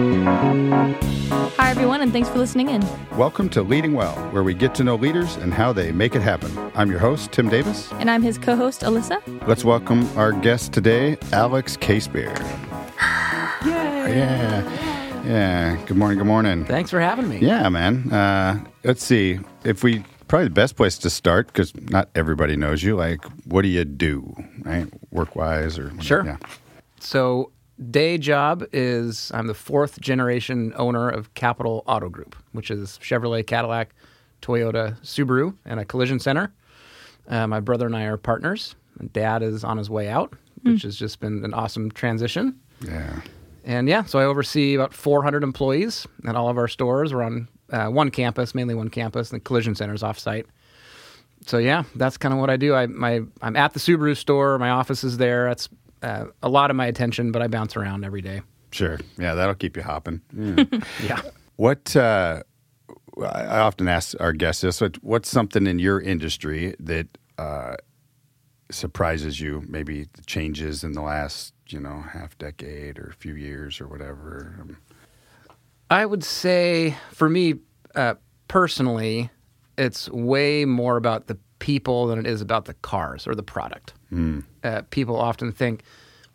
Hi, everyone, and thanks for listening in. Welcome to Leading Well, where we get to know leaders and how they make it happen. I'm your host, Tim Davis. And I'm his co host, Alyssa. Let's welcome our guest today, Alex Casebeer. Yeah. Yeah. Good morning. Good morning. Thanks for having me. Yeah, man. Uh, let's see. If we probably the best place to start because not everybody knows you. Like, what do you do, right? Work wise or whatever. Sure. Yeah. So, day job is I'm the fourth generation owner of Capitol Auto Group, which is Chevrolet, Cadillac, Toyota, Subaru, and a collision center. Uh, my brother and I are partners. Dad is on his way out, which has just been an awesome transition. Yeah. And yeah, so I oversee about 400 employees at all of our stores. We're on uh, one campus, mainly one campus, and the collision centers offsite. So yeah, that's kind of what I do. I my I'm at the Subaru store. My office is there. That's uh, a lot of my attention, but I bounce around every day. Sure. Yeah, that'll keep you hopping. Yeah. Yeah. What uh, I often ask our guests this: what, What's something in your industry that uh, surprises you? Maybe the changes in the last, you know, half decade or a few years or whatever. Um, I would say for me uh, personally, it's way more about the people than it is about the cars or the product. Uh, people often think,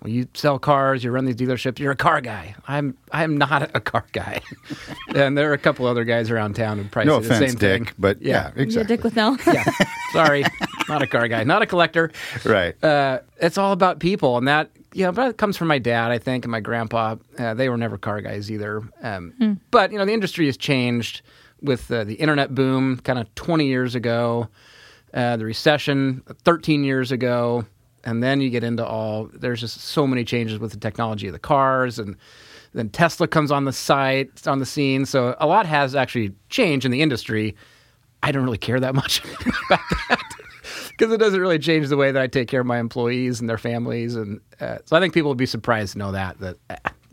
well, you sell cars, you run these dealerships, you're a car guy. I'm I'm not a car guy, and there are a couple other guys around town who probably no say the same Dick, thing. but yeah, Yeah. Yeah, exactly. Dick with Nell. yeah, sorry, not a car guy, not a collector. Right. Uh, it's all about people, and that you know, but it comes from my dad, I think, and my grandpa. Uh, they were never car guys either. Um, But you know, the industry has changed with uh, the internet boom, kind of 20 years ago, uh, the recession 13 years ago, and then you get into all. There's just so many changes with the technology of the cars, and then Tesla comes on the site, on the scene. So a lot has actually changed in the industry. I don't really care that much about that because it doesn't really change the way that I take care of my employees and their families. And uh, so I think people would be surprised to know that that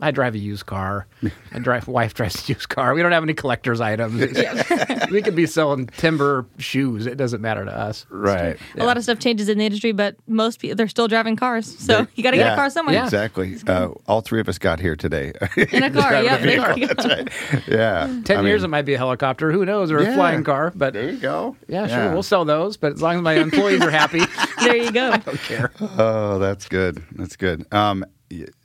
I drive a used car. My drive, wife drives a used car. We don't have any collector's items. we could be selling timber shoes. It doesn't matter to us. right. A lot of stuff changes in the industry, but most people, they're still driving cars. So you got to get a car somewhere. Yeah. Exactly. Uh, all three of us got here today. In a car, yeah. A there you vehicle. go. That's right. Yeah. Ten I years, mean, it might be a helicopter. Who knows? Or Yeah. a flying car. But There you go. yeah, sure, we'll sell those. But as long as my employees are happy, There you go. I don't care. Oh, that's good. That's good. Um, y-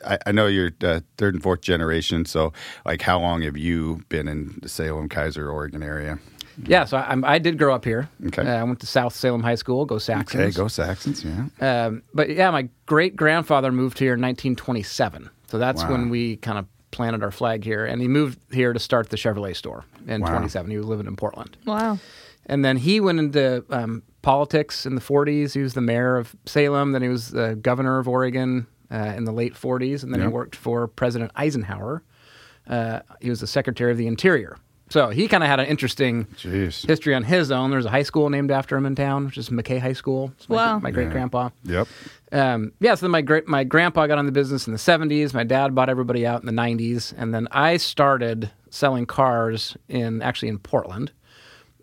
I, I know you're uh, third and fourth generation. So, like, how long have you been in the Salem, Keizer, Oregon area? Yeah, so I, I'm, did grow up here. Okay. Uh, I went to South Salem High School. Go Saxons. Okay, go Saxons. Yeah. Um, but yeah, my great grandfather moved here in 1927. So that's Wow. when we kind of planted our flag here. And he moved here to start the Chevrolet store in Wow. 27. He was living in Portland. Wow. And then he went into um, politics in the 40s. He was the mayor of Salem. Then he was the governor of Oregon uh, in the late 40s. And then Yeah. he worked for President Eisenhower. Uh, he was the secretary of the interior. So he kind of had an interesting Jeez. history on his own. There's a high school named after him in town, which is McKay High School. It's my, Wow. my great grandpa. Yep. Um, yeah, so then my great my grandpa got on the business in the '70s. My dad bought everybody out in the '90s, and then I started selling cars in actually in Portland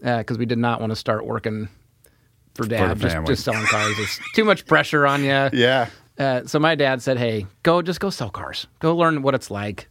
because we did not want to start working for dad just, just selling cars. It's too much pressure on you. Yeah. Uh, so my dad said, "Hey, go just go sell cars. Go learn what it's like."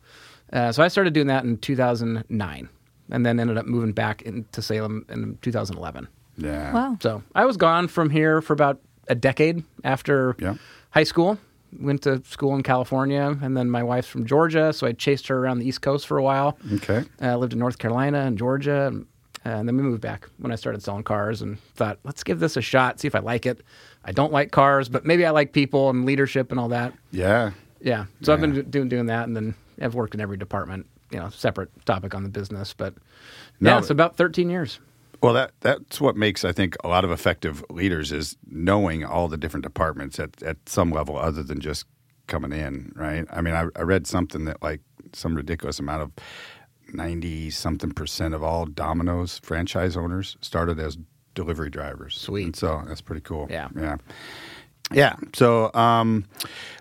Uh, so I started doing that in 2009, and then ended up moving back into Salem in 2011. Yeah. Wow. So I was gone from here for about a decade after Yeah. high school. Went to school in California, and then my wife's from Georgia, so I chased her around the East Coast for a while. Okay. Uh, lived in North Carolina and Georgia, and, and then we moved back when I started selling cars, and thought, let's give this a shot, see if I like it. I don't like cars, but maybe I like people and leadership and all that. Yeah. Yeah, so I've been doing doing that, and then I've worked in every department. You know, separate topic on the business, but No, yeah, it's about 13 years. Well, that that's what makes I think a lot of effective leaders is knowing all the different departments at at some level other than just coming in, right? I mean, I, I read something that like some ridiculous amount of ninety something percent of all Domino's franchise owners started as delivery drivers. Sweet. And so that's pretty cool. Yeah. yeah. Yeah. So, um,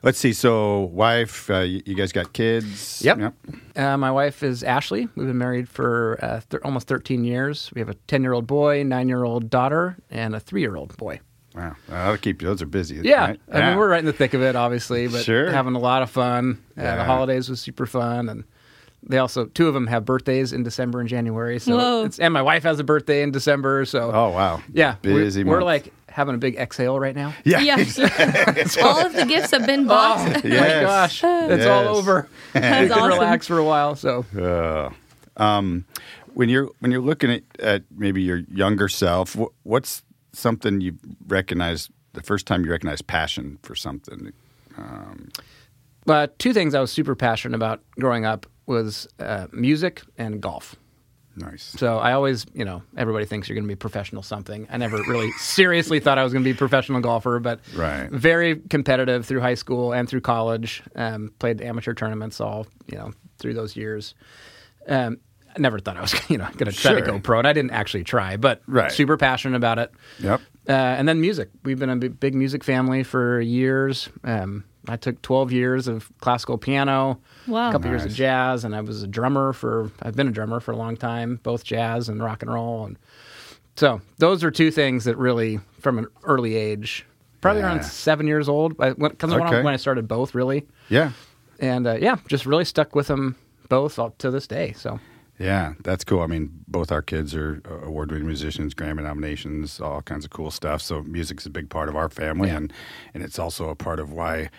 let's see. So, wife, uh, you, guys got kids? Yep. Uh, my wife is Ashley. We've been married for uh, th- almost 13 years. We have a 10 year old boy, nine year old daughter, and a three year old boy. Wow. That'll keep you. Those are busy. Yeah. right? I mean, we're right in the thick of it, obviously, but Sure. having a lot of fun. Uh, Yeah. The holidays was super fun. And they also two of them have birthdays in December and January. So Whoa. it's, and my wife has a birthday in December. So Oh wow. yeah, we're- Busy we're, like having a big exhale right now. yeah. Yeah. All of the gifts have been bought. Oh my gosh, it's all over. we That's can awesome. relax for a while. So Uh, um, when you're when you're looking at, at maybe your younger self, wh- what's something you recognize the first time you recognize passion for something? But two things I was super passionate about growing up was uh, music and golf. Nice. So I always, you know, everybody thinks you're going to be professional something. I never really seriously thought I was going to be a professional golfer, but Right. very competitive through high school and through college. Um, played amateur tournaments all, you know, through those years. Um, I never thought I was, you know, going to try to go pro, and I didn't actually try, but Right. super passionate about it. Yep. Uh, and then music. We've been a big, big music family for years. Um, I took 12 years of classical piano, Wow. a couple years of jazz, and I was a drummer for. I've been a drummer for a long time, both jazz and rock and roll, and so those are two things that really, from an early age, probably Yeah. around seven years old, because when, 'cause when I- Okay. when I started both, really, Yeah. and uh, yeah, just really stuck with them both all, to this day. So Yeah, that's cool. I mean, both our kids are uh, award-winning musicians, Grammy nominations, all kinds of cool stuff. So music's a big part of our family, and and it's also a part of why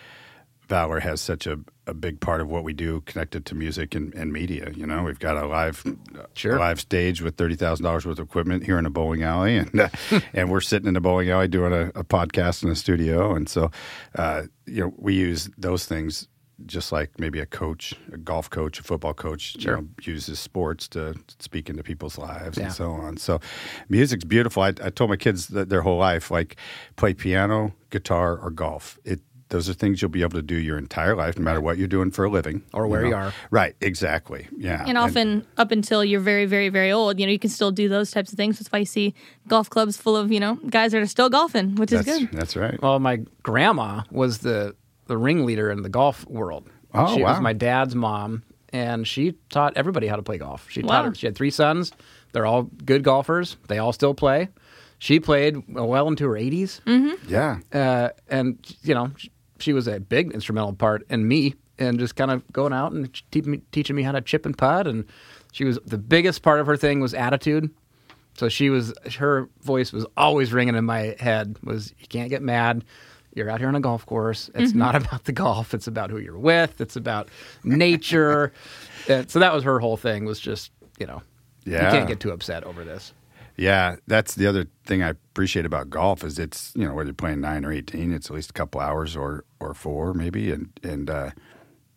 Valor has such a, a big part of what we do connected to music and, and media. You know, we've got a live Sure. a live stage with thirty thousand dollars worth of equipment here in a bowling alley, and uh, and we're sitting in a bowling alley doing a, a podcast in a studio, and so uh, you know we use those things just like maybe a coach, a golf coach, a football coach, Sure. you know, uses sports to speak into people's lives Yeah. and so on. So, music's beautiful. I, I told my kids that their whole life, like, play piano, guitar, or golf. It those are things you'll be able to do your entire life, no matter what you're doing for a living Or where you are. Right, exactly. Yeah, And often, up until you're very, very, very old, you know, you can still do those types of things. That's why you see golf clubs full of, you know, guys that are still golfing, which is that's, good. That's right. Well, my grandma was the the ringleader in the golf world. Oh, she wow. was my dad's mom, and she taught everybody how to play golf. She Wow. taught her. She had three sons. They're all good golfers. They all still play. She played well into her 80s, yeah, uh, and you know sh- she was a big instrumental part in me and just kind of going out and te- teaching me how to chip and putt. And she was the biggest part of her thing was attitude. So she was her voice was always ringing in my head. Was you can't get mad. You're out here on a golf course. It's not about the golf. It's about who you're with. It's about nature. and so that was her whole thing. Was just you know Yeah. you can't get too upset over this. yeah. That's the other thing I appreciate about golf is it's you know whether you're playing nine or eighteen, it's at least a couple hours or or four maybe, and and uh,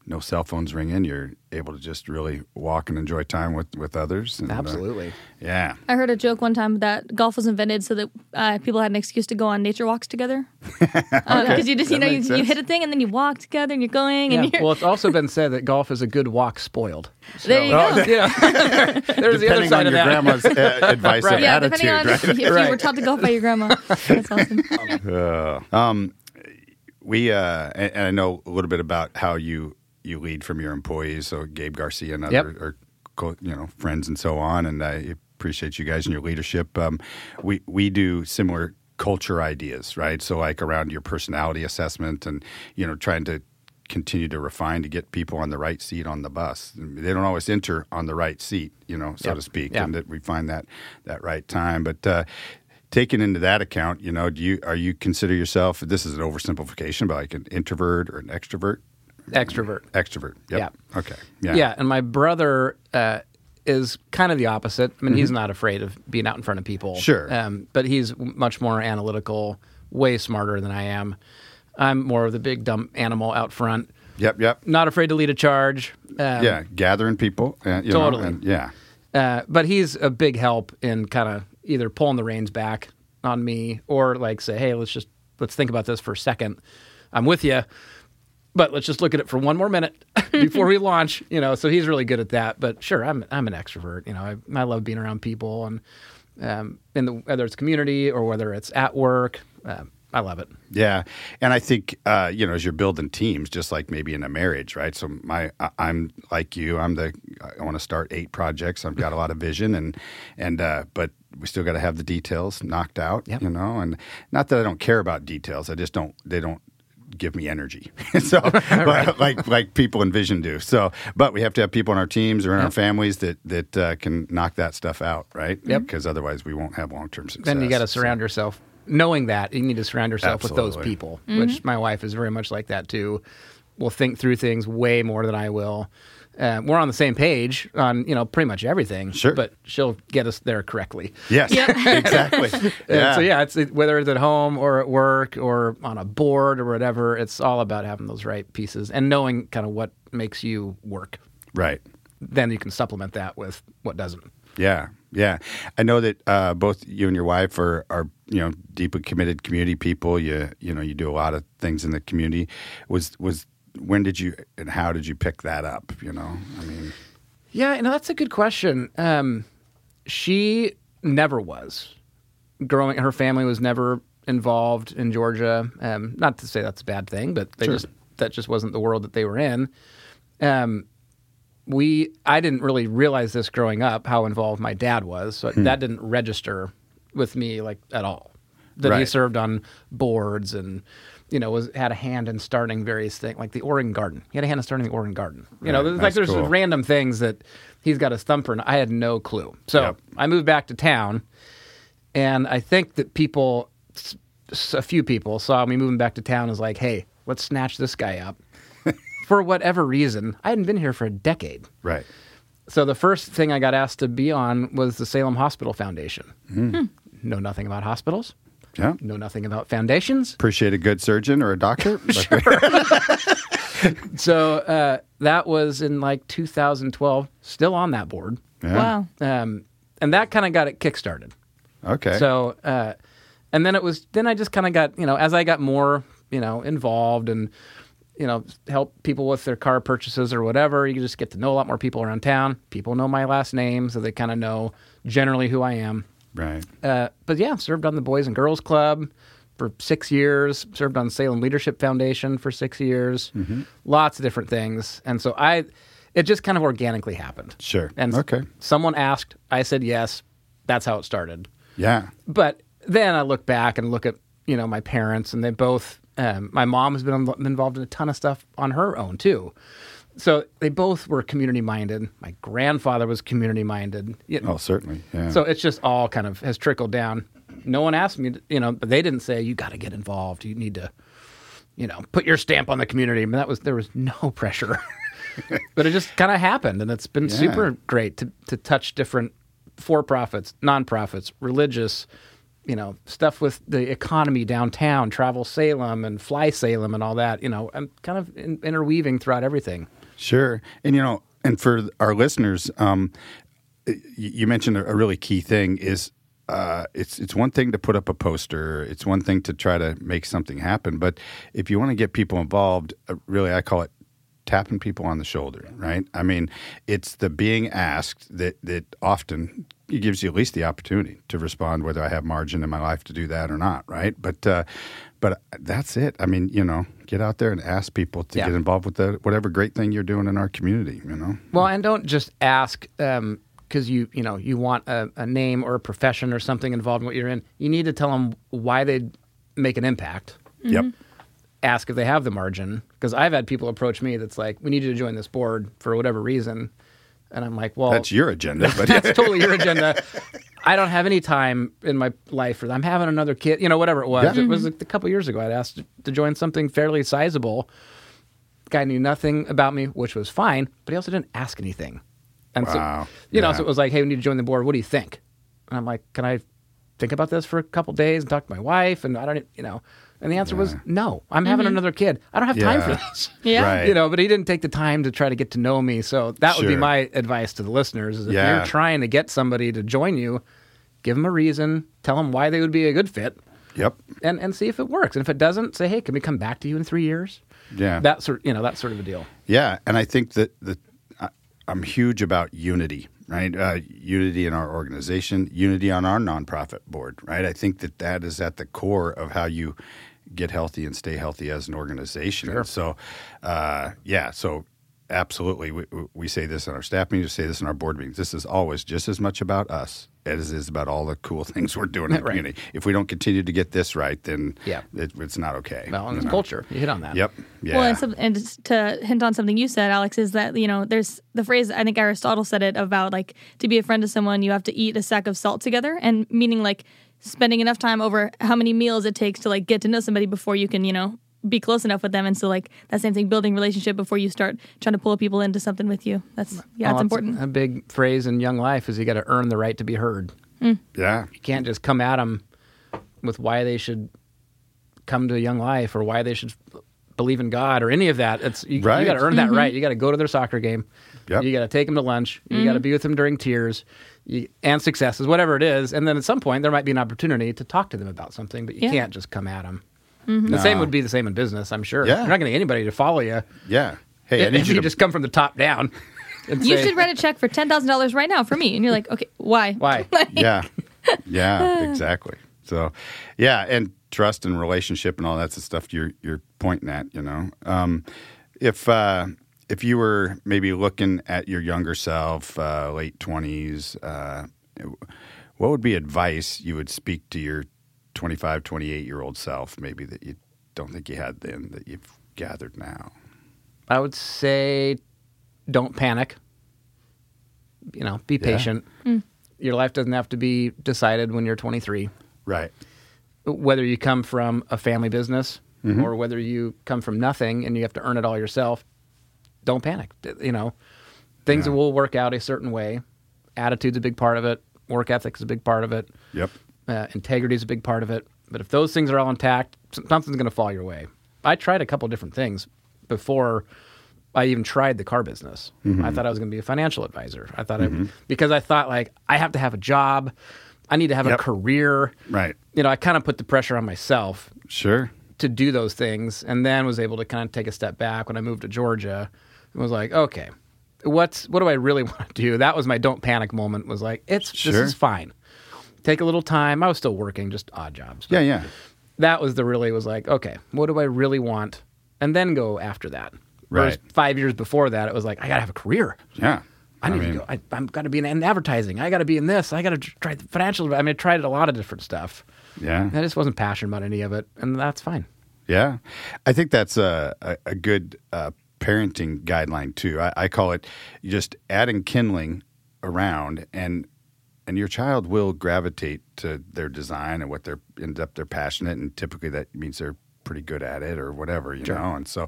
no cell phones ring in. You're able to just really walk and enjoy time with with others. And, uh, Absolutely. yeah. I heard a joke one time that golf was invented so that uh, people had an excuse to go on nature walks together. Because you just, you know, you, you hit a thing and then you walk together and you're going and you're. Well, it's also been said that golf is a good walk spoiled. there you Oh, go. Yeah. There's the other Depending side on of your that. grandma's uh, advice Right. of Yeah, attitude, depending on right? if you Right. were taught to golf by your grandma. That's awesome. Uh, um, we uh, and, and I know a little bit about how you you lead from your employees. So Gabe Garcia and other Yep. are you know friends and so on, and I appreciate you guys and your leadership. Um, we we do similar culture ideas, right? So like around your personality assessment and you know trying to continue to refine to get people on the right seat on the bus. They don't always enter on the right seat, you know, so Yep. to speak, Yeah. and that we find that that right time. But uh, taking into that account, you know, do you are you consider yourself? This is an oversimplification, but like an introvert or an extrovert? Extrovert. Extrovert. Yep. Okay. Yeah. Yeah. and my brother uh, is kind of the opposite. I mean, he's not afraid of being out in front of people. Mm-hmm. Sure. Um, but he's much more analytical, way smarter than I am. I'm more of the big dumb animal out front. Yep. Yep. Not afraid to lead a charge. Um, yeah. Gathering people. Uh, you know, Totally. and- yeah. Uh, but he's a big help in kind of either pulling the reins back on me or like say, hey, let's just let's think about this for a second. I'm with you, but let's just look at it for one more minute before we launch. You know, so he's really good at that. But sure, I'm I'm an extrovert. You know, I, I love being around people and um, in the whether it's community or whether it's at work, um, I love it. Yeah, and I think uh, you know as you're building teams, just like maybe in a marriage, right? So my, I- I'm like you. I'm the. I want to start eight projects. I've got a lot of vision, and and uh, but we still got to have the details knocked out, Yep. you know. And not that I don't care about details. I just don't. They don't give me energy. so like like people in Vision do. So, but we have to have people in our teams or in our families that that uh, can knock that stuff out, right? Yep. Because otherwise, we won't have long term success. then you got to So- surround yourself knowing that you need to surround yourself with those Absolutely. people which my wife is very much like that too will think through things way more than i will uh, we're on the same page on you know pretty much everything Sure. but she'll get us there correctly Yes, exactly. And so yeah it's it, whether it's at home or at work or on a board or whatever it's all about having those right pieces and knowing kind of what makes you work right. then you can supplement that with what doesn't Yeah, yeah. I know that uh, both you and your wife are, are you know deeply committed community people. You you know you do a lot of things in the community. Was was when did you and how did you pick that up? You know, I mean, Yeah, you know that's a good question. Um, she never was growing. Her family was never involved in Georgia. Um, not to say that's a bad thing, but they Sure. just that just wasn't the world that they were in. Um, we I didn't really realize this growing up how involved my dad was, so Hmm. that didn't register with me like at all. That he served on boards and you know was had a hand in starting various things like the Oregon Garden. He had a hand in starting the Oregon Garden. You know, Right. there's like there's cool. random things that he's got his thumper and I had no clue. So Yep. I moved back to town, and I think that people, a few people, saw me moving back to town as like, hey, let's snatch this guy up. For whatever reason, I hadn't been here for a decade. right. So the first thing I got asked to be on was the Salem Hospital Foundation. Hmm. Know nothing about hospitals. Yeah. Know nothing about foundations. Appreciate a good surgeon or a doctor. So uh, that was in like 2012. Still on that board, Yeah. Wow. um, and that kind of got it kickstarted. Okay. So, uh, and then it was, then I just kind of got, you know, as I got more, you know, involved and, you know, help people with their car purchases or whatever, you just get to know a lot more people around town. People know my last name, so they kind of know generally who I am. Right. Uh, but yeah, served on the Boys and Girls Club for six years, served on Salem Leadership Foundation for six years, lots of different things. And so I, it just kind of organically happened. Sure. And Okay. someone asked, I said yes. That's how it started Yeah. but then I look back and look at you know my parents, and they both. Um, my mom has been involved in a ton of stuff on her own too, so they both were community minded. My grandfather was community minded. You know, Oh, certainly. Yeah. So it's just all kind of has trickled down. No one asked me, to, you know, but they didn't say you got to get involved. You need to, you know, put your stamp on the community. I mean, that was there was no pressure, but it just kind of happened, and it's been Yeah. super great to to touch different for profits, nonprofits, religious, you know, stuff with the economy downtown, Travel Salem and Fly Salem and all that. You know, I'm kind of in, interweaving throughout everything. Sure. And, you know, and for our listeners, um, you mentioned a, really key thing is uh, it's it's one thing to put up a poster. It's one thing to try to make something happen. But if you want to get people involved, uh, really, I call it tapping people on the shoulder. Right? I mean, it's the being asked that that often gives you at least the opportunity to respond, whether I have margin in my life to do that or not. Right? But uh, but that's it. I mean, you know, get out there and ask people to Yeah. get involved with the, whatever great thing you're doing in our community. You know. Well, and don't just ask um, because you you know you want a, a name or a profession or something involved in what you're in. You need to tell them why they'd make an impact. Mm-hmm. Yep. Ask if they have the margin because I've had people approach me that's like, "We need you to join this board for whatever reason," and I'm like, "Well, That's your agenda, but that's totally your agenda." I don't have any time in my life for I'm having another kid, you know, whatever it was. Yeah. It was mm-hmm. a couple years ago. I'd asked to join something fairly sizable. Guy knew nothing about me, which was fine, but he also didn't ask anything. And Wow. so, you know, so it was like, hey, we need to join the board. What do you think? And I'm like, can I think about this for a couple days and talk to my wife? And I don't, you know, and the answer was no. I'm having mm-hmm. another kid. I don't have time for this. Yeah. Right. You know, but he didn't take the time to try to get to know me. So that would be my advice to the listeners: is if Yeah. you're trying to get somebody to join you, give them a reason, tell them why they would be a good fit, Yep. and and see if it works. And if it doesn't, say, hey, can we come back to you in three years? Yeah. That sort, you know, that sort of a deal. Yeah, and I think that the I'm huge about unity, right? Uh, unity in our organization, unity on our nonprofit board, right? I think that that is at the core of how you get healthy and stay healthy as an organization. And so, uh, yeah, so absolutely, we, we say this in our staff meetings, we say this in our board meetings. This is always just as much about us as it is about all the cool things we're doing in the Right. community. If we don't continue to get this right, then Yeah. it, it's not okay. Well, and you it's know? culture. You hit on that. Yep. Yeah. Well, and, some, and to hint on something you said, Alex, is that you know there's the phrase I think Aristotle said it about like to be a friend to someone you have to eat a sack of salt together, and meaning like spending enough time over how many meals it takes to like get to know somebody before you can you know be close enough with them, and so like that same thing, building relationship before you start trying to pull people into something with you. That's yeah, Well, oh, it's important. A big phrase in young life is you got to earn the right to be heard. Mm. yeah. You can't just come at them with why they should come to a young life or why they should believe in God or any of that. It's you, mm-hmm. Right. you got to earn that right. You got to go to their soccer game. Yep. You got to take them to lunch. You got to mm-hmm. be with them during tears you, and successes, whatever it is. And then at some point there might be an opportunity to talk to them about something, but you Yeah. can't just come at them. The same would be the same in business, I'm sure. Yeah. You're not going to get anybody to follow you. Yeah. Hey, I if you you to just come from the top down. and You say, should write a check for ten thousand dollars right now for me, and you're like, okay, why? Why? yeah yeah exactly so yeah and trust and relationship and all that's the stuff you're you're pointing at you know um, if uh, if you were maybe looking at your younger self uh, late 20s uh, what would be advice you would speak to your 25 28 year old self maybe that you don't think you had then that you've gathered now I would say don't panic. You know, be patient. Hmm. Your life doesn't have to be decided when you're 23. right Whether you come from a family business mm-hmm. or whether you come from nothing and you have to earn it all yourself, don't panic. You know, things Yeah. will work out a certain way. Attitude's a big part of it. Work ethic is a big part of it. yep Uh, integrity is a big part of it. But if those things are all intact, something's going to fall your way. I tried a couple different things before I even tried the car business. I thought I was going to be a financial advisor. I thought I, because I thought like I have to have a job, I need to have Yep. a career. right You know, I kind of put the pressure on myself sure to do those things, and then was able to kind of take a step back when I moved to Georgia. and was like, okay, what's what do I really want to do? That was my don't panic moment. Was like, it's Sure. this is fine. Take a little time. I was still working, just odd jobs. yeah yeah That was the really was like, okay, what do I really want? And then go after that. Whereas Right. five years before that, it was like, I gotta have a career. yeah I need mean, to go. I, I'm got to be in, in advertising. I got to be in this. I got to try the financial. I mean, I tried a lot of different stuff. yeah I just wasn't passionate about any of it, and that's fine. Yeah, I think that's a a, a good uh, parenting guideline too. I, I call it just adding kindling around, and and your child will gravitate to their design and what they're end up they're passionate, and typically that means they're pretty good at it or whatever, you know. And so,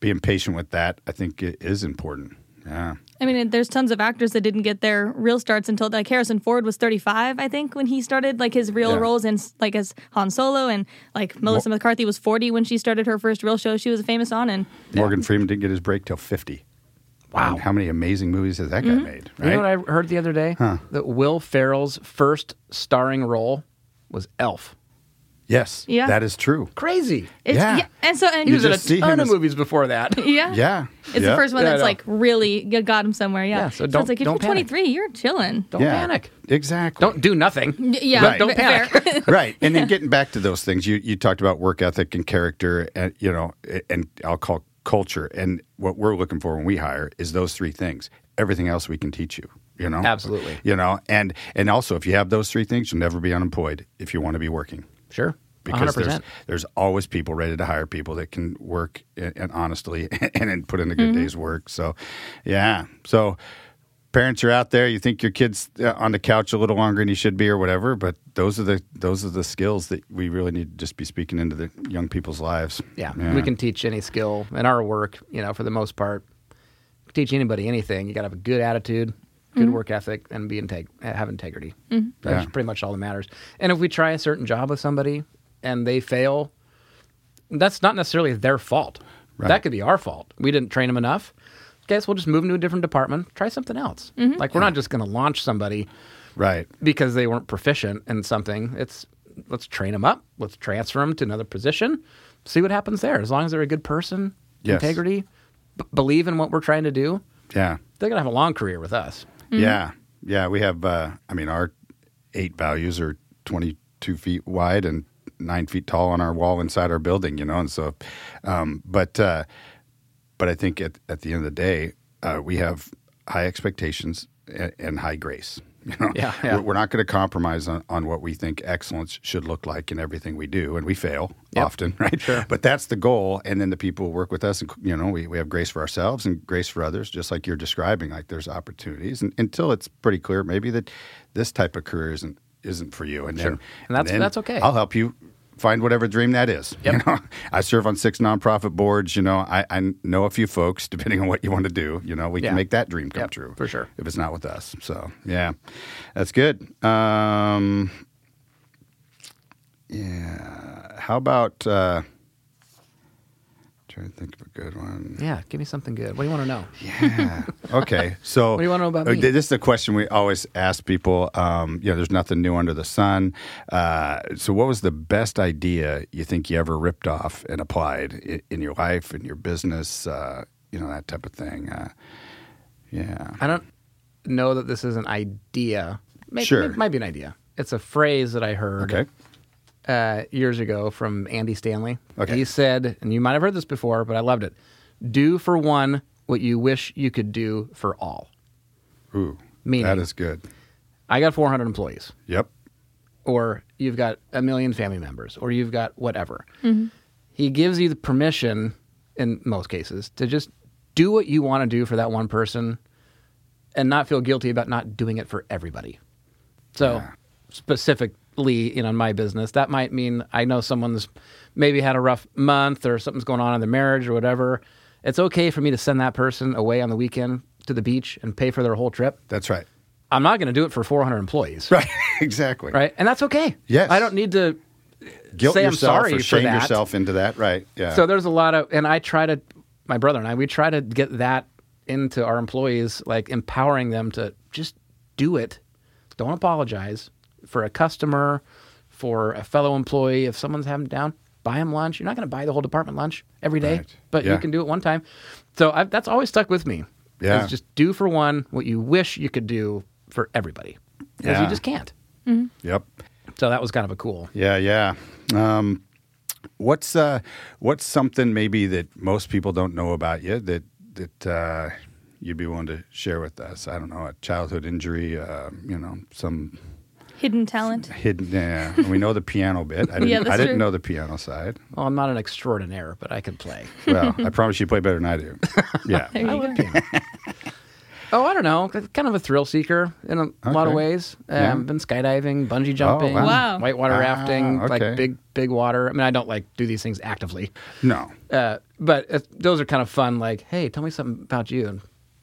being patient with that, I think, it is important. Yeah, I mean, there's tons of actors that didn't get their real starts until like Harrison Ford was 35, I think, when he started like his real Yeah. roles in like as Han Solo, and like Melissa McCarthy was 40 when she started her first real show she was famous on, and Morgan Freeman didn't get his break till fifty. Wow. And how many amazing movies has that guy mm-hmm. made? Right? You know what I heard the other day? That Will Ferrell's first starring role was Elf. yes, Yeah. that is true. Crazy. it's, Yeah. and so and He was in a just see him ton of as- movies before that. yeah, Yeah, It's yeah. the first one Yeah, that's like really got him somewhere. Yeah. Yeah, so it's don't- like if don't you're panic. 23, you're chilling. Don't Yeah, panic. Exactly. Don't do nothing. Yeah. Right. Don't fair. panic. right and then getting back to those things you you talked about work ethic and character and you know and i'll call culture and what we're looking for when we hire is those three things everything else we can teach you you know Absolutely. you know and and also if you have those three things you'll never be unemployed if you want to be working Sure. because 100%. there's there's always people ready to hire people that can work and, and honestly and, then put in a good mm-hmm. day's work. So, yeah. So, parents are out there. You think your kid's uh, on the couch a little longer than he should be, or whatever. But those are the those are the skills that we really need to just be speaking into the young people's lives. Yeah, we can teach any skill in our work. You know, for the most part, teach anybody anything. You got to have a good attitude, good work ethic, and be integ- have integrity. That's Yeah. pretty much all that matters. And if we try a certain job with somebody and they fail, that's not necessarily their fault. Right. That could be our fault. We didn't train them enough. Guess we'll just move them to a different department. Try something else. Like we're not just going to launch somebody right. because they weren't proficient in something. It's let's train them up. Let's transfer them to another position. See what happens there. As long as they're a good person, Yes. integrity, b- believe in what we're trying to do, Yeah. they're gonna have a long career with us. Yeah, yeah. We have. Uh, I mean, our eight values are twenty-two feet wide and nine feet tall on our wall inside our building. You know, and so, um, but uh, but I think at at the end of the day, uh, we have high expectations and, and high grace. You know, Yeah, yeah. We're, we're not going to compromise on, on what we think excellence should look like in everything we do, and we fail Yep. often, right? Sure. But that's the goal, and then the people who work with us, and you know, we, we have grace for ourselves and grace for others, just like you're describing. Like there's opportunities, and, until it's pretty clear, maybe that this type of career isn't isn't for you, and Sure. then And that's- then that's okay. I'll help you find whatever dream that is. Yep. You know, I serve on six nonprofit boards. You know, I, I know a few folks. Depending on what you want to do, you know, we Yeah. can make that dream come Yep, true for sure. If it's not with us, so yeah, that's good. Um, yeah, how about? Uh, trying to think of a good one. Yeah, give me something good. What do you want to know? Yeah. Okay. So, What do you wanna know about me? This is a question we always ask people. Um, you know, there's nothing new under the sun. Uh, so, what was the best idea you think you ever ripped off and applied in, in your life, in your business? Uh, you know, that type of thing. Uh, yeah. I don't know that this is an idea. Maybe, Sure. It might be an idea. It's a phrase that I heard Okay. Uh, years ago from Andy Stanley. Okay. He said, and you might have heard this before, but I loved it do for one what you wish you could do for all. Ooh, Meaning. that is good. I got 400 employees, Yep. or you've got a million family members, or you've got whatever. He gives you the permission, in most cases, to just do what you want to do for that one person and not feel guilty about not doing it for everybody. So, Yeah. specifically, you know, in my business, that might mean I know someone's maybe had a rough month or something's going on in their marriage or whatever. It's okay for me to send that person away on the weekend to the beach and pay for their whole trip. That's right. I'm not going to do it for 400 employees. Right. exactly. Right. And that's okay. Yes. I don't need to Guilt say I'm yourself sorry or for shame that. yourself into that. Right. Yeah. So there's a lot of, and I try to, my brother and I, we try to get that into our employees, like empowering them to just do it. Don't apologize for a customer, for a fellow employee. If someone's having down, buy them lunch. You're not going to buy the whole department lunch every day, Right. but Yeah. you can do it one time. So I've, that's always stuck with me. Yeah. Is just do for one what you wish you could do for everybody, because Yeah. you just can't. yep. So that was kind of a cool. Yeah, yeah. Um, what's uh, what's something maybe that most people don't know about you that that uh, you'd be willing to share with us? I don't know, a childhood injury, uh, you know, some Hidden talent. hidden. Yeah, we know the piano bit. I didn't, Yeah, that's I didn't true. know the piano side. Well, I'm not an extraordinaire, but I can play. Well, I promise you play better than I do. Yeah. There you go. Oh, I don't know. Kind of a thrill seeker in a lot of Okay. ways. Um, Yeah. Been skydiving, bungee jumping, wow. Wow. whitewater Ah, rafting, like okay. big, big water. I mean, I don't like do these things actively, No. uh, but it, those are kind of fun. Like, hey, tell me something about you. And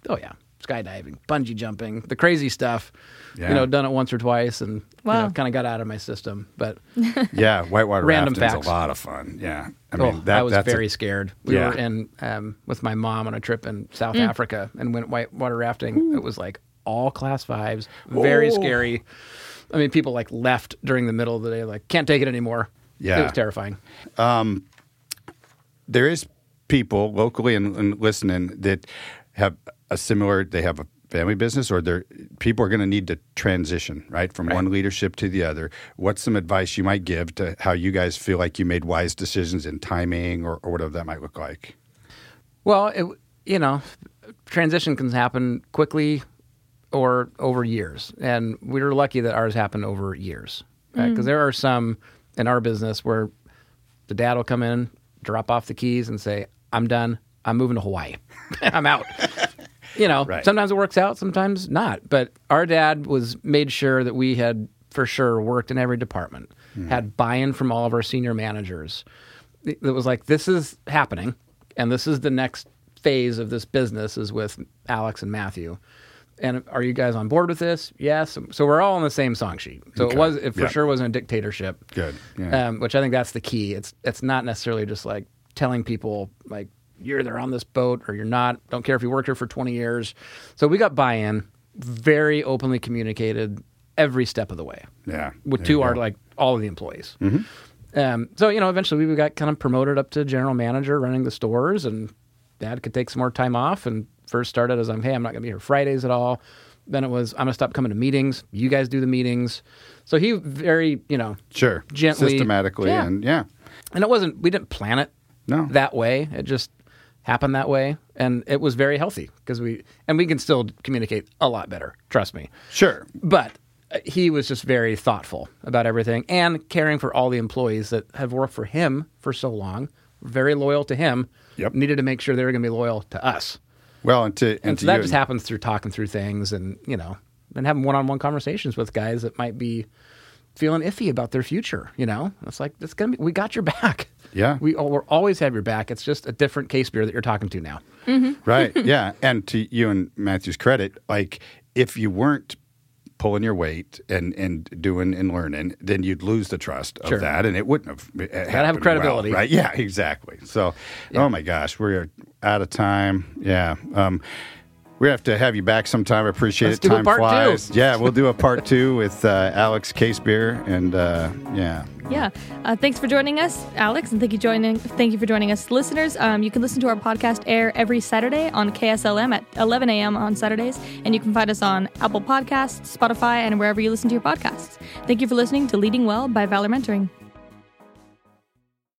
oh yeah, skydiving, bungee jumping, the crazy stuff. Yeah. You know, done it once or twice, and you know, kind of got out of my system. But Yeah, whitewater Random rafting's facts. a lot of fun. Yeah. I oh, mean, that, I was that's a- very scared. We Yeah. were in um, with my mom on a trip in South Africa and went whitewater rafting. It was like all class fives, very Oh. scary. I mean, people like left during the middle of the day, like can't take it anymore. Yeah. it was terrifying. Um, there is people locally and, and listening that have a similar they have a family business or they're people are going to need to transition right from one leadership to the other what's some advice you might give to how you guys feel like you made wise decisions in timing or, or whatever that might look like Well, it, you know, transition can happen quickly or over years, and we were lucky that ours happened over years. Because mm. there are some in our business where the dad will come in, drop off the keys, and say, "I'm done. I'm moving to Hawaii. I'm out." You know, Right. sometimes it works out, sometimes not. But our dad was made sure that we had for sure worked in every department, had buy-in from all of our senior managers. It was like this is happening, and this is the next phase of this business is with Alex and Matthew. And are you guys on board with this? Yes. So we're all on the same song sheet. So Okay. it was it for sure wasn't a dictatorship. Good. Yeah. Um, which I think that's the key. It's it's not necessarily just like telling people like you're either on this boat or you're not. Don't care if you worked here for 20 years. So we got buy-in, very openly communicated every step of the way yeah with to our like all of the employees. Um, so you know, eventually we got kind of promoted up to general manager, running the stores, and Dad could take some more time off. And first started as I'm, hey, I'm not going to be here Fridays at all. Then it was I'm going to stop coming to meetings. You guys do the meetings. So he very you know sure gently- systematically Yeah. and yeah and it wasn't we didn't plan it No. that way. It just happen that way, and it was very healthy because we and we can still communicate a lot better. Trust me. Sure. But uh, he was just very thoughtful about everything and caring for all the employees that have worked for him for so long, very loyal to him. Yep. Needed to make sure they were going to be loyal to us. Well, and to and, And to so that just and- happens through talking through things and, you know, and having one on one conversations with guys that might be feeling iffy about their future, you know? It's like, it's going to be, we got your back. Yeah. We will always have your back. It's just a different Casebeer that you're talking to now. right yeah and to you and matthew's credit like if you weren't pulling your weight and and doing and learning then you'd lose the trust of Sure. that and it wouldn't have uh, have credibility. well, right yeah exactly so oh my gosh we're out of time yeah um we have to have you back sometime. I appreciate Let's it. Time part two. flies. Yeah, we'll do a part two with uh, Alex Casebeer, and uh, yeah, Yeah. Uh, thanks for joining us, Alex, and thank you joining. Thank you for joining us, listeners. Um, you can listen to our podcast air every Saturday on KSLM at 11 a.m. on Saturdays, and you can find us on Apple Podcasts, Spotify, and wherever you listen to your podcasts. Thank you for listening to Leading Well by Valor Mentoring.